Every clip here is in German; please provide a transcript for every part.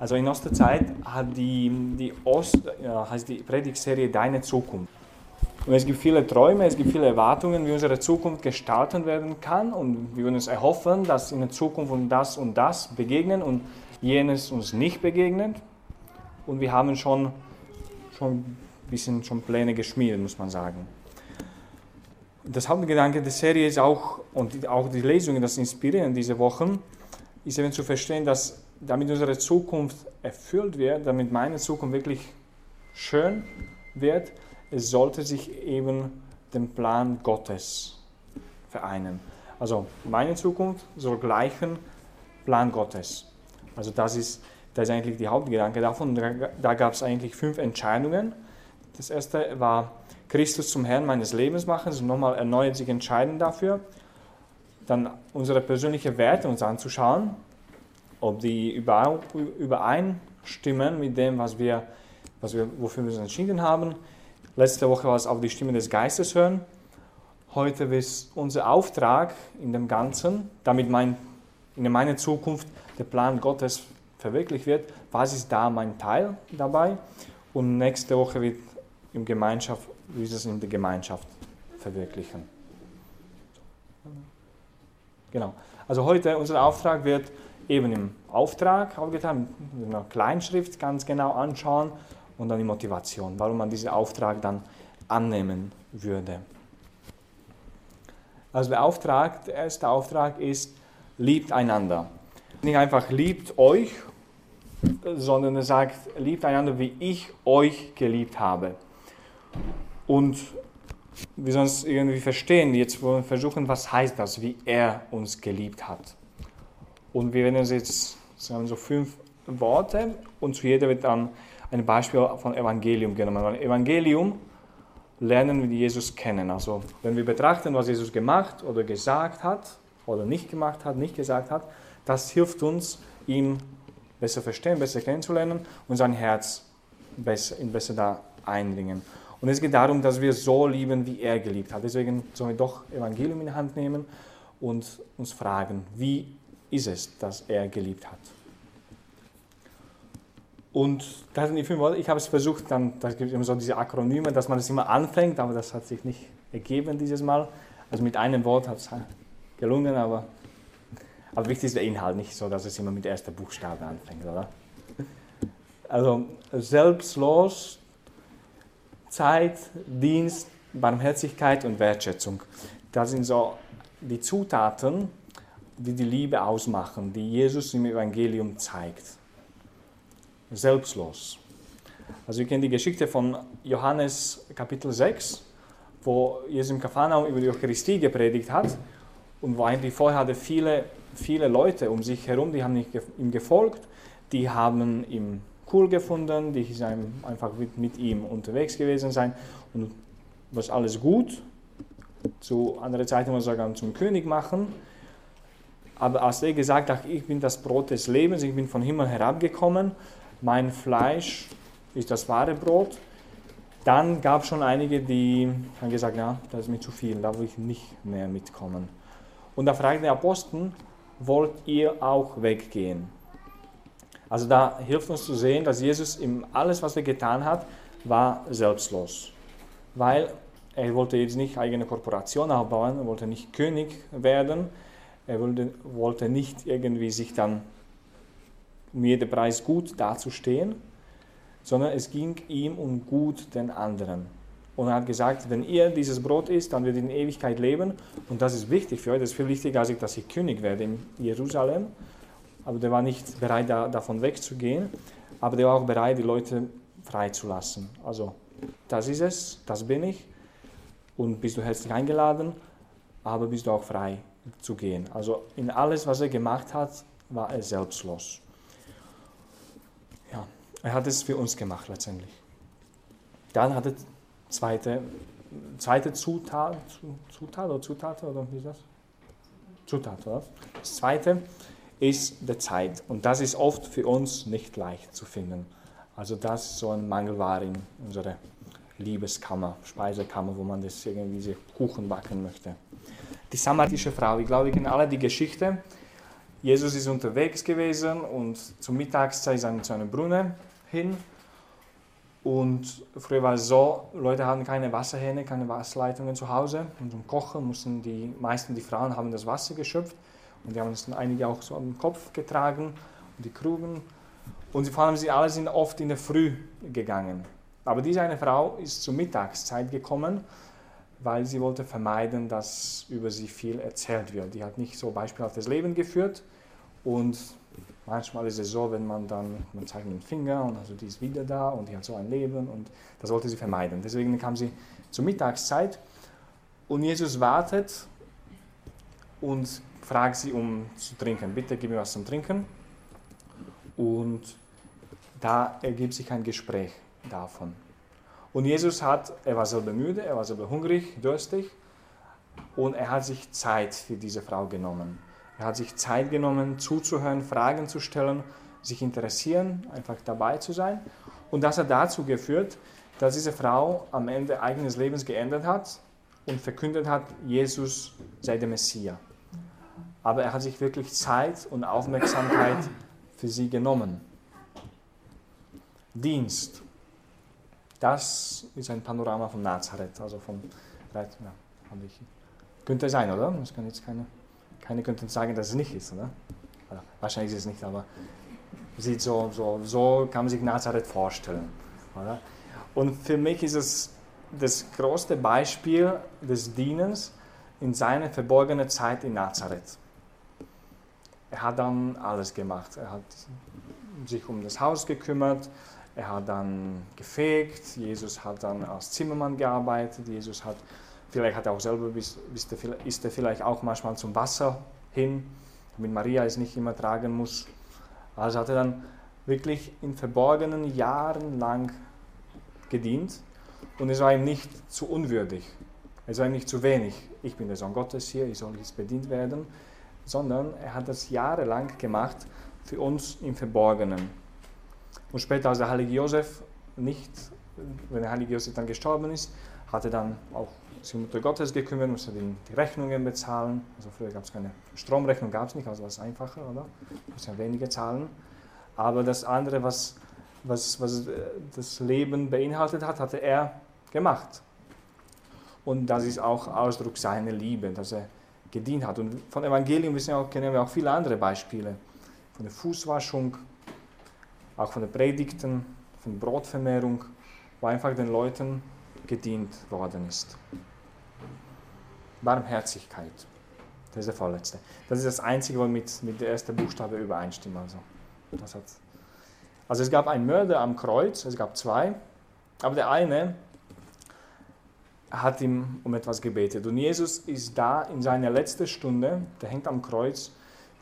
Also in Osterzeit hat die, die, Ost, heißt die Predigtserie Deine Zukunft. Und es gibt viele Träume, es gibt viele Erwartungen, wie unsere Zukunft gestalten werden kann und wir uns erhoffen, dass in der Zukunft uns das und das begegnen und jenes uns nicht begegnet. Und wir haben schon, schon ein bisschen schon Pläne geschmiedet, muss man sagen. Das Hauptgedanke der Serie ist auch, und auch die Lesungen, das inspirieren diese Wochen, ist eben zu verstehen, dass damit unsere Zukunft erfüllt wird, damit meine Zukunft wirklich schön wird, es sollte sich eben dem Plan Gottes vereinen. Also meine Zukunft soll gleichen Plan Gottes. Also das ist, das ist eigentlich der Hauptgedanke davon. Da, gab es eigentlich fünf Entscheidungen. Das erste war Christus zum Herrn meines Lebens machen, also nochmal erneut sich entscheiden dafür. Dann unsere persönlichen Werte uns anzuschauen, ob die übereinstimmen mit dem, was wir, was wir, wofür wir uns entschieden haben. Letzte Woche war es auf die Stimme des Geistes hören. Heute ist unser Auftrag in dem Ganzen, damit mein, in meiner Zukunft der Plan Gottes verwirklicht wird. Was ist da mein Teil dabei? Und nächste Woche wird in Gemeinschaft, wie es in der Gemeinschaft verwirklichen. Genau. Also heute unser Auftrag wird eben im Auftrag aufgetan, mit einer Kleinschrift ganz genau anschauen und dann die Motivation, warum man diesen Auftrag dann annehmen würde. Also der Auftrag, der erste Auftrag ist, liebt einander. Nicht einfach liebt euch, sondern er sagt, liebt einander, wie ich euch geliebt habe. Und wir sollen es irgendwie verstehen, jetzt wollen wir versuchen, was heißt das, wie er uns geliebt hat. Und wir werden jetzt sagen so fünf Worte und zu jeder wird dann ein Beispiel von Evangelium genommen. Weil Evangelium lernen wir Jesus kennen. Also wenn wir betrachten, was Jesus gemacht oder gesagt hat oder nicht gemacht hat, nicht gesagt hat, das hilft uns, ihn besser verstehen, besser kennenzulernen und sein Herz besser, ihn besser da eindringen. Und es geht darum, dass wir so lieben, wie er geliebt hat. Deswegen sollen wir doch Evangelium in die Hand nehmen und uns fragen, wie ist es, dass er geliebt hat. Und das sind die fünf Worte. Ich habe es versucht, dann, da gibt es immer so diese Akronyme, dass man das immer anfängt, aber das hat sich nicht ergeben dieses Mal. Also mit einem Wort hat es gelungen, aber, aber wichtig ist der Inhalt, nicht so, dass es immer mit erster Buchstabe anfängt, oder? Also selbstlos, Zeit, Dienst, Barmherzigkeit und Wertschätzung. Das sind so die Zutaten, die die Liebe ausmachen, die Jesus im Evangelium zeigt. Selbstlos. Also wir kennen die Geschichte von Johannes Kapitel 6, wo Jesus im Kapharnaum über die Eucharistie gepredigt hat und wo eigentlich vorher hatte viele, viele Leute um sich herum, die haben ihm gefolgt, die haben ihn cool gefunden, die sind einfach mit ihm unterwegs gewesen sein und was alles gut. Zu anderer Zeit muss man sagen, zum König machen. Aber als er gesagt hat, ich bin das Brot des Lebens, ich bin von Himmel herabgekommen, mein Fleisch ist das wahre Brot, dann gab es schon einige, die haben gesagt, ja, das ist mir zu viel, da will ich nicht mehr mitkommen. Und da fragt der Apostel, wollt ihr auch weggehen? Also da hilft uns zu sehen, dass Jesus in alles, was er getan hat, war selbstlos. Weil er wollte jetzt nicht eigene Korporation aufbauen, er wollte nicht König werden, er wollte, wollte nicht irgendwie sich dann um jeden Preis gut dazustehen, sondern es ging ihm um gut den anderen. Und er hat gesagt, wenn ihr dieses Brot isst, dann wird ihr in Ewigkeit leben. Und das ist wichtig für euch, das ist viel wichtiger, als ich, dass ich König werde in Jerusalem. Aber der war nicht bereit, da, davon wegzugehen, aber der war auch bereit, die Leute freizulassen. Also, das ist es, das bin ich. Und bist du herzlich eingeladen, aber bist du auch frei zu gehen. Also in alles, was er gemacht hat, war er selbstlos. Ja, er hat es für uns gemacht letztendlich. Dann hat er zweite, zweite Zutat, Zutat oder Zutat oder wie ist das? Zutat, oder? Das zweite ist der Zeit und das ist oft für uns nicht leicht zu finden. Also das ist so ein Mangelware in unserer Liebeskammer, Speisekammer, wo man das irgendwie Kuchen backen möchte die samaritische Frau. Ich glaube, wir kennen alle die Geschichte. Jesus ist unterwegs gewesen und zur Mittagszeit ist er zu einer Brunnen hin. Und früher war es so, Leute hatten keine Wasserhähne, keine Wasserleitungen zu Hause. Und zum Kochen mussten die meisten, die Frauen, haben das Wasser geschöpft. Und die haben es dann einige auch so am Kopf getragen und die Krugen. Und vor allem sie alle sind oft in der Früh gegangen. Aber diese eine Frau ist zur Mittagszeit gekommen, weil sie wollte vermeiden, dass über sie viel erzählt wird. Die hat nicht so beispielhaftes Leben geführt und manchmal ist es so, wenn man dann, man zeigt mit dem Finger und also die ist wieder da und die hat so ein Leben und das wollte sie vermeiden. Deswegen kam sie zur Mittagszeit und Jesus wartet und fragt sie um zu trinken. Bitte gib mir was zum Trinken. Und da ergibt sich ein Gespräch davon. Und Jesus hat, er war selber müde, er war selber hungrig, durstig und er hat sich Zeit für diese Frau genommen. Er hat sich Zeit genommen, zuzuhören, Fragen zu stellen, sich interessieren, einfach dabei zu sein. Und das hat dazu geführt, dass diese Frau am Ende eigenes Lebens geändert hat und verkündet hat, Jesus sei der Messias. Aber er hat sich wirklich Zeit und Aufmerksamkeit für sie genommen. Dienst. Das ist ein Panorama von Nazareth, also von ja, ich, könnte sein, oder? Das kann jetzt keine, keine könnten sagen, dass es nicht ist, oder? oder wahrscheinlich ist es nicht, aber sieht so, so, so kann man sich Nazareth vorstellen, oder? Und für mich ist es das größte Beispiel des Dienens in seiner verborgenen Zeit in Nazareth. Er hat dann alles gemacht. Er hat sich um das Haus gekümmert, er hat dann gefegt, Jesus hat dann als Zimmermann gearbeitet, Jesus hat, vielleicht hat er auch selber, ist er vielleicht auch manchmal zum Wasser hin, damit Maria es nicht immer tragen muss. Also hat er dann wirklich in verborgenen Jahren lang gedient und es war ihm nicht zu unwürdig, es war ihm nicht zu wenig. Ich bin der Sohn Gottes hier, ich soll jetzt bedient werden, sondern er hat das jahrelang gemacht für uns im Verborgenen. Und später, als der heilige Josef nicht, wenn der heilige Josef dann gestorben ist, hat er dann auch sich um Mutter Gottes gekümmert, musste die Rechnungen bezahlen. Also früher gab es keine Stromrechnung, gab es nicht, also war es einfacher, oder? Musste ja weniger zahlen. Aber das andere, was, was, was äh, das Leben beinhaltet hat, hatte er gemacht. Und das ist auch Ausdruck seiner Liebe, dass er gedient hat. Und von Evangelium wissen wir auch, kennen wir auch viele andere Beispiele. Von der Fußwaschung, auch von den Predigten, von Brotvermehrung, wo einfach den Leuten gedient worden ist. Barmherzigkeit. Das ist der vorletzte. Das ist das Einzige, was mit, mit der ersten Buchstabe übereinstimmt. Also, das hat, also es gab einen Mörder am Kreuz, es gab zwei, aber der eine hat ihm um etwas gebetet. Und Jesus ist da in seiner letzten Stunde, der hängt am Kreuz,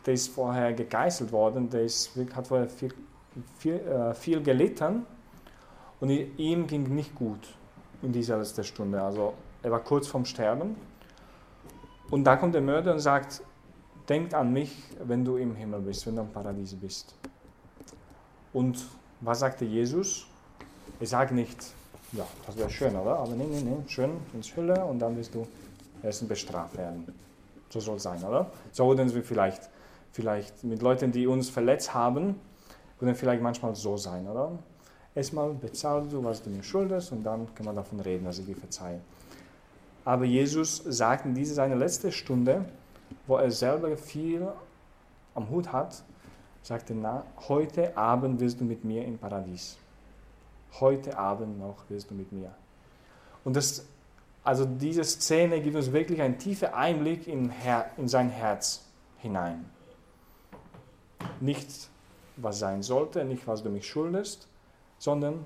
der ist vorher gegeißelt worden, der ist, hat vorher viel viel, äh, viel gelitten und ihm ging nicht gut in dieser letzten Stunde. Also er war kurz vorm Sterben. Und da kommt der Mörder und sagt, denk an mich, wenn du im Himmel bist, wenn du im Paradies bist. Und was sagte Jesus? Er sagt nicht, ja, das wäre schön, oder? Aber nee, nee, nee, schön ins Hülle und dann wirst du erst bestraft werden. So soll es sein, oder? So würden wir vielleicht, vielleicht mit Leuten, die uns verletzt haben, würde vielleicht manchmal so sein, oder? Erstmal bezahlst du, was du mir schuldest, und dann kann man davon reden, dass ich dir verzeihe. Aber Jesus sagt in dieser seine letzte Stunde, wo er selber viel am Hut hat, sagte, na, heute Abend wirst du mit mir im Paradies. Heute Abend noch wirst du mit mir. Und das, also diese Szene gibt uns wirklich einen tiefen Einblick in, Her in sein Herz hinein. Nicht was sein sollte, nicht was du mich schuldest, sondern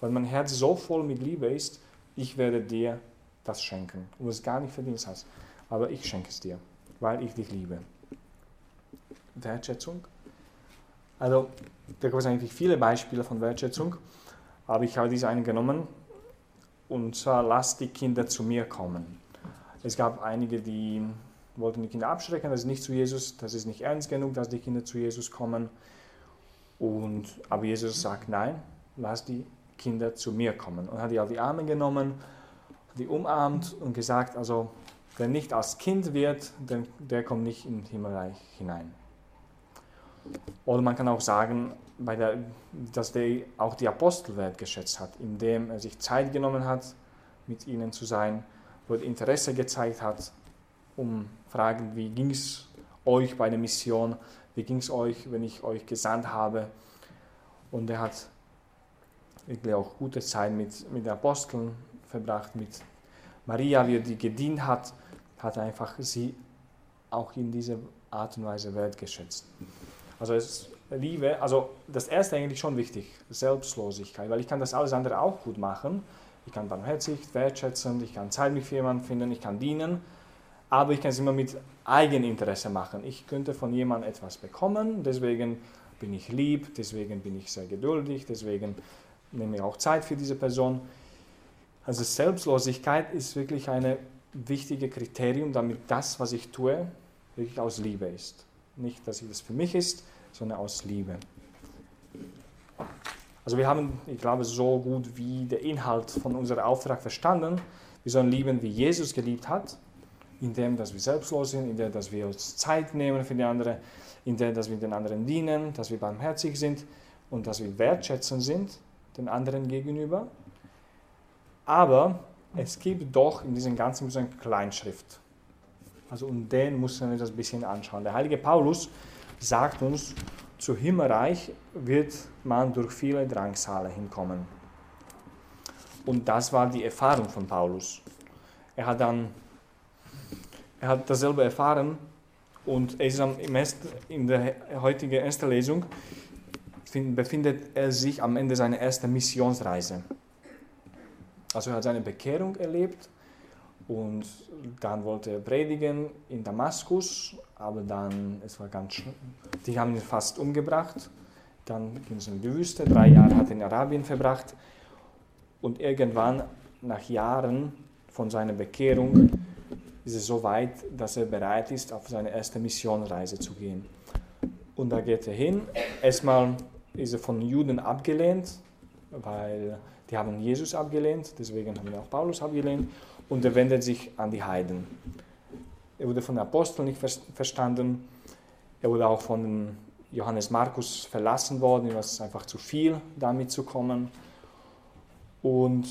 weil mein Herz so voll mit Liebe ist, ich werde dir das schenken, wo es gar nicht verdient hast. Aber ich schenke es dir, weil ich dich liebe. Wertschätzung. Also, da gibt es eigentlich viele Beispiele von Wertschätzung, aber ich habe diese einen genommen. Und zwar, lass die Kinder zu mir kommen. Es gab einige, die wollten die Kinder abschrecken, das ist nicht zu Jesus, das ist nicht ernst genug, dass die Kinder zu Jesus kommen. Und, aber Jesus sagt, nein, lass die Kinder zu mir kommen. Und hat die auf die Arme genommen, die umarmt und gesagt, also wer nicht als Kind wird, der, der kommt nicht in Himmelreich hinein. Oder man kann auch sagen, der, dass der auch die Apostel wertgeschätzt hat, indem er sich Zeit genommen hat, mit ihnen zu sein, wo er Interesse gezeigt hat, um Fragen, wie ging es euch bei der Mission, wie ging es euch, wenn ich euch gesandt habe. Und er hat wirklich auch gute Zeit mit, mit den Aposteln verbracht, mit Maria, wie er die gedient hat, hat einfach sie auch in dieser Art und Weise wertgeschätzt. Also es Liebe, also das erste eigentlich schon wichtig, Selbstlosigkeit, weil ich kann das alles andere auch gut machen. Ich kann barmherzig, wertschätzend, ich kann Zeit mit jemandem finden, ich kann dienen, aber ich kann es immer mit Eigeninteresse machen. Ich könnte von jemandem etwas bekommen, deswegen bin ich lieb, deswegen bin ich sehr geduldig, deswegen nehme ich auch Zeit für diese Person. Also Selbstlosigkeit ist wirklich ein wichtiges Kriterium, damit das, was ich tue, wirklich aus Liebe ist. Nicht, dass es für mich ist, sondern aus Liebe. Also wir haben, ich glaube, so gut wie der Inhalt von unserem Auftrag verstanden. Wir sollen lieben, wie Jesus geliebt hat, indem dass wir selbstlos sind, indem dass wir uns Zeit nehmen für die anderen, indem dass wir den anderen dienen, dass wir barmherzig sind und dass wir wertschätzend sind den anderen gegenüber. Aber es gibt doch in diesem Ganzen eine Kleinschrift. Also und den müssen wir das ein bisschen anschauen. Der heilige Paulus sagt uns, zu Himmelreich wird man durch viele Drangsale hinkommen. Und das war die Erfahrung von Paulus. Er hat dann er hat dasselbe erfahren und er ist in der heutigen ersten Lesung befindet er sich am Ende seiner ersten Missionsreise. Also er hat seine Bekehrung erlebt und dann wollte er predigen in Damaskus, aber dann, es war ganz schön, die haben ihn fast umgebracht. Dann ging es in die Wüste, drei Jahre hat er in Arabien verbracht. Und irgendwann, nach Jahren von seiner Bekehrung, ist es so weit, dass er bereit ist, auf seine erste Missionreise zu gehen. Und da geht er hin. Erstmal ist er von Juden abgelehnt, weil die haben Jesus abgelehnt, deswegen haben wir auch Paulus abgelehnt und er wendet sich an die Heiden. Er wurde von den Aposteln nicht verstanden, er wurde auch von Johannes Markus verlassen worden, ihm war es einfach zu viel, damit zu kommen. Und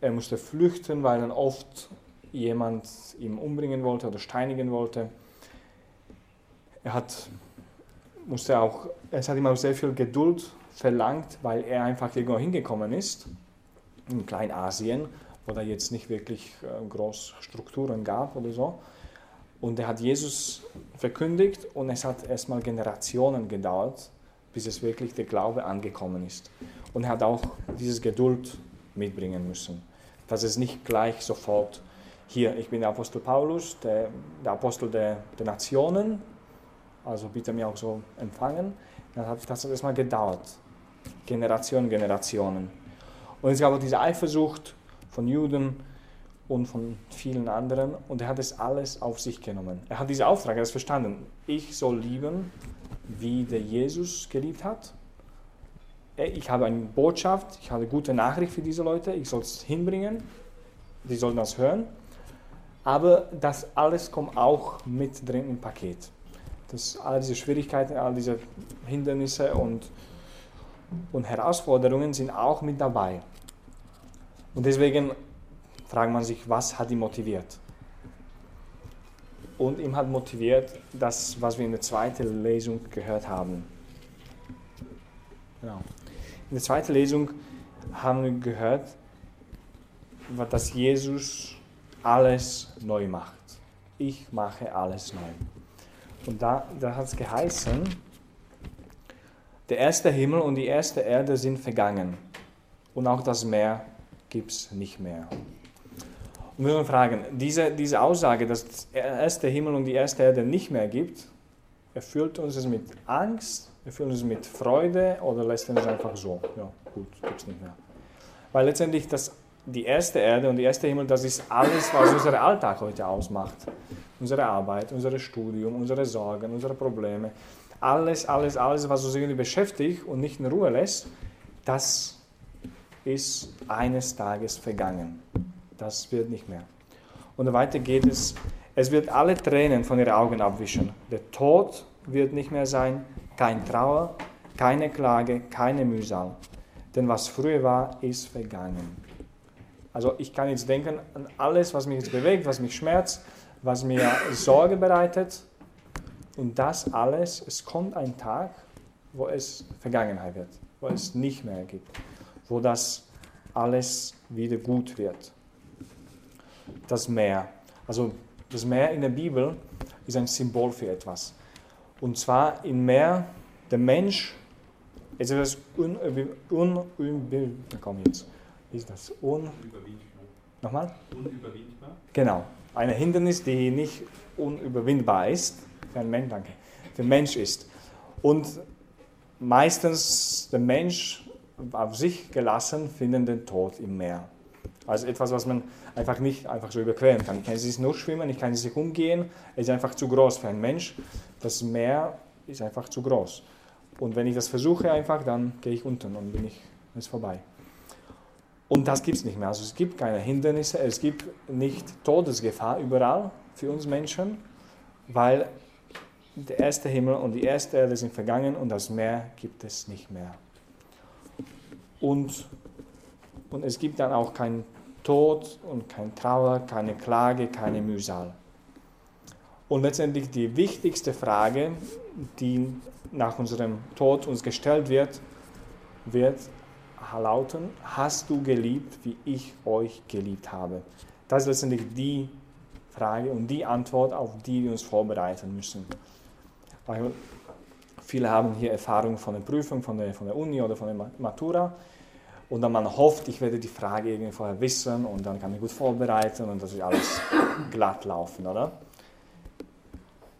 er musste flüchten, weil dann oft jemand ihn umbringen wollte oder steinigen wollte. Er hat, musste auch, es hat ihm auch sehr viel Geduld verlangt, weil er einfach irgendwo hingekommen ist, in Kleinasien, wo da jetzt nicht wirklich äh, groß Strukturen gab oder so. Und er hat Jesus verkündigt und es hat erstmal Generationen gedauert, bis es wirklich der Glaube angekommen ist. Und er hat auch dieses Geduld mitbringen müssen, dass es nicht gleich sofort hier, ich bin der Apostel Paulus, der, der Apostel der, der Nationen, also bitte mir auch so empfangen. Dann hat das erstmal gedauert. Generationen, Generationen. Und es gab auch diese Eifersucht von Juden und von vielen anderen und er hat es alles auf sich genommen. Er hat diesen Auftrag, er hat es verstanden. Ich soll lieben, wie der Jesus geliebt hat. Ich habe eine Botschaft, ich habe eine gute Nachricht für diese Leute, ich soll es hinbringen, die sollen das hören. Aber das alles kommt auch mit drin im Paket. Das, all diese Schwierigkeiten, all diese Hindernisse und, und Herausforderungen sind auch mit dabei. Und deswegen fragt man sich, was hat ihn motiviert? Und ihm hat motiviert das, was wir in der zweiten Lesung gehört haben. Genau. In der zweiten Lesung haben wir gehört, dass Jesus alles neu macht. Ich mache alles neu. Und da, da hat es geheißen, der erste Himmel und die erste Erde sind vergangen und auch das Meer gibt es nicht mehr. Und wir wollen fragen, diese, diese Aussage, dass der erste Himmel und die erste Erde nicht mehr gibt, erfüllt uns es mit Angst, erfüllt uns es mit Freude oder lässt uns einfach so? Ja, gut, gibt es nicht mehr. Weil letztendlich das, die erste Erde und die erste Himmel, das ist alles, was unser Alltag heute ausmacht. Unsere Arbeit, unser Studium, unsere Sorgen, unsere Probleme. Alles, alles, alles, was uns irgendwie beschäftigt und nicht in Ruhe lässt, das ist eines Tages vergangen. Das wird nicht mehr. Und weiter geht es. Es wird alle Tränen von ihren Augen abwischen. Der Tod wird nicht mehr sein, kein Trauer, keine Klage, keine Mühsal. Denn was früher war, ist vergangen. Also ich kann jetzt denken an alles, was mich jetzt bewegt, was mich schmerzt, was mir Sorge bereitet. Und das alles, es kommt ein Tag, wo es Vergangenheit wird, wo es nicht mehr gibt, wo das alles wieder gut wird. Das Meer. Also das Meer in der Bibel ist ein Symbol für etwas. Und zwar im Meer, der Mensch, ist das unüberwindbar. Un, komm jetzt. Ist das un, Nochmal? Unüberwindbar. Genau. Ein Hindernis, die nicht unüberwindbar ist. Für einen Mensch, danke. Für Mensch ist. Und meistens der Mensch auf sich gelassen finden den Tod im Meer. Also etwas, was man einfach nicht einfach so überqueren kann. Ich kann es nur schwimmen, ich kann es nicht umgehen. Es ist einfach zu groß für einen Mensch. Das Meer ist einfach zu groß. Und wenn ich das versuche einfach, dann gehe ich unten und bin ich, ist vorbei. Und das gibt es nicht mehr. Also es gibt keine Hindernisse, es gibt nicht Todesgefahr überall für uns Menschen, weil der erste Himmel und die erste Erde sind vergangen und das Meer gibt es nicht mehr. Und, und es gibt dann auch keinen Tod und kein Trauer, keine Klage, keine Mühsal. Und letztendlich die wichtigste Frage, die nach unserem Tod uns gestellt wird, wird lauten, hast du geliebt, wie ich euch geliebt habe? Das ist letztendlich die Frage und die Antwort, auf die wir uns vorbereiten müssen. Weil viele haben hier Erfahrung von der Prüfung, von der, von der Uni oder von der Matura und dann man hofft, ich werde die Frage irgendwie vorher wissen und dann kann ich gut vorbereiten und das ist alles glatt laufen, oder?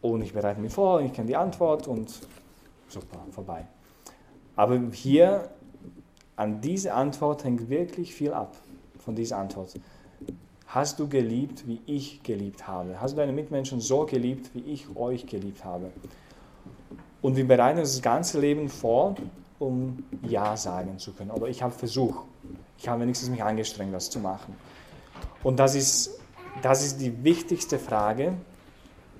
Und ich bereite mich vor, ich kenne die Antwort und super, vorbei. Aber hier an diese Antwort hängt wirklich viel ab, von dieser Antwort. Hast du geliebt, wie ich geliebt habe? Hast du deine Mitmenschen so geliebt, wie ich euch geliebt habe? Und wir bereiten uns das ganze Leben vor um Ja sagen zu können. Oder ich habe versucht. Ich habe wenigstens mich angestrengt, das zu machen. Und das ist, das ist die wichtigste Frage.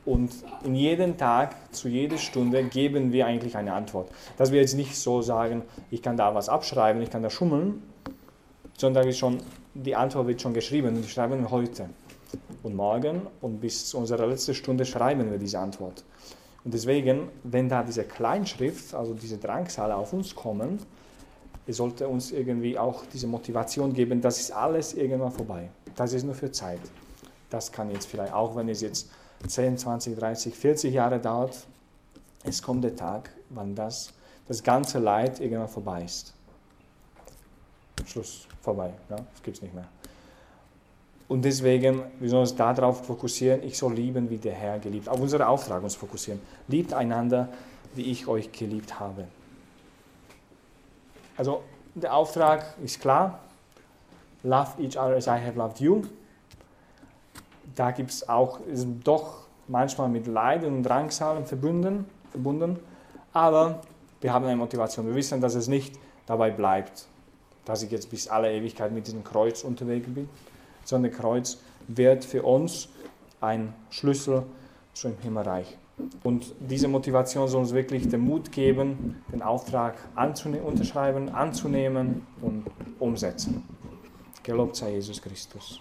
Und in jedem Tag, zu jeder Stunde geben wir eigentlich eine Antwort. Dass wir jetzt nicht so sagen, ich kann da was abschreiben, ich kann da schummeln, sondern schon, die Antwort wird schon geschrieben. Schreiben wir heute und morgen und bis zu unserer letzten Stunde schreiben wir diese Antwort. Und deswegen, wenn da diese Kleinschrift, also diese Drangsal auf uns kommen, es sollte uns irgendwie auch diese Motivation geben, das ist alles irgendwann vorbei. Das ist nur für Zeit. Das kann jetzt vielleicht, auch wenn es jetzt 10, 20, 30, 40 Jahre dauert, es kommt der Tag, wann das, das ganze Leid irgendwann vorbei ist. Schluss, vorbei, ja, das gibt es nicht mehr. Und deswegen, wir sollen uns darauf fokussieren, ich soll lieben, wie der Herr geliebt. Auf unseren Auftrag uns fokussieren. Liebt einander, wie ich euch geliebt habe. Also der Auftrag ist klar. Love each other as I have loved you. Da gibt es auch, ist doch manchmal mit Leiden und Drangsalen verbunden, verbunden. Aber wir haben eine Motivation. Wir wissen, dass es nicht dabei bleibt, dass ich jetzt bis alle Ewigkeit mit diesem Kreuz unterwegs bin sondern Kreuz wird für uns ein Schlüssel zum Himmelreich. Und diese Motivation soll uns wirklich den Mut geben, den Auftrag anzunehmen, unterschreiben, anzunehmen und umsetzen. Gelobt sei Jesus Christus.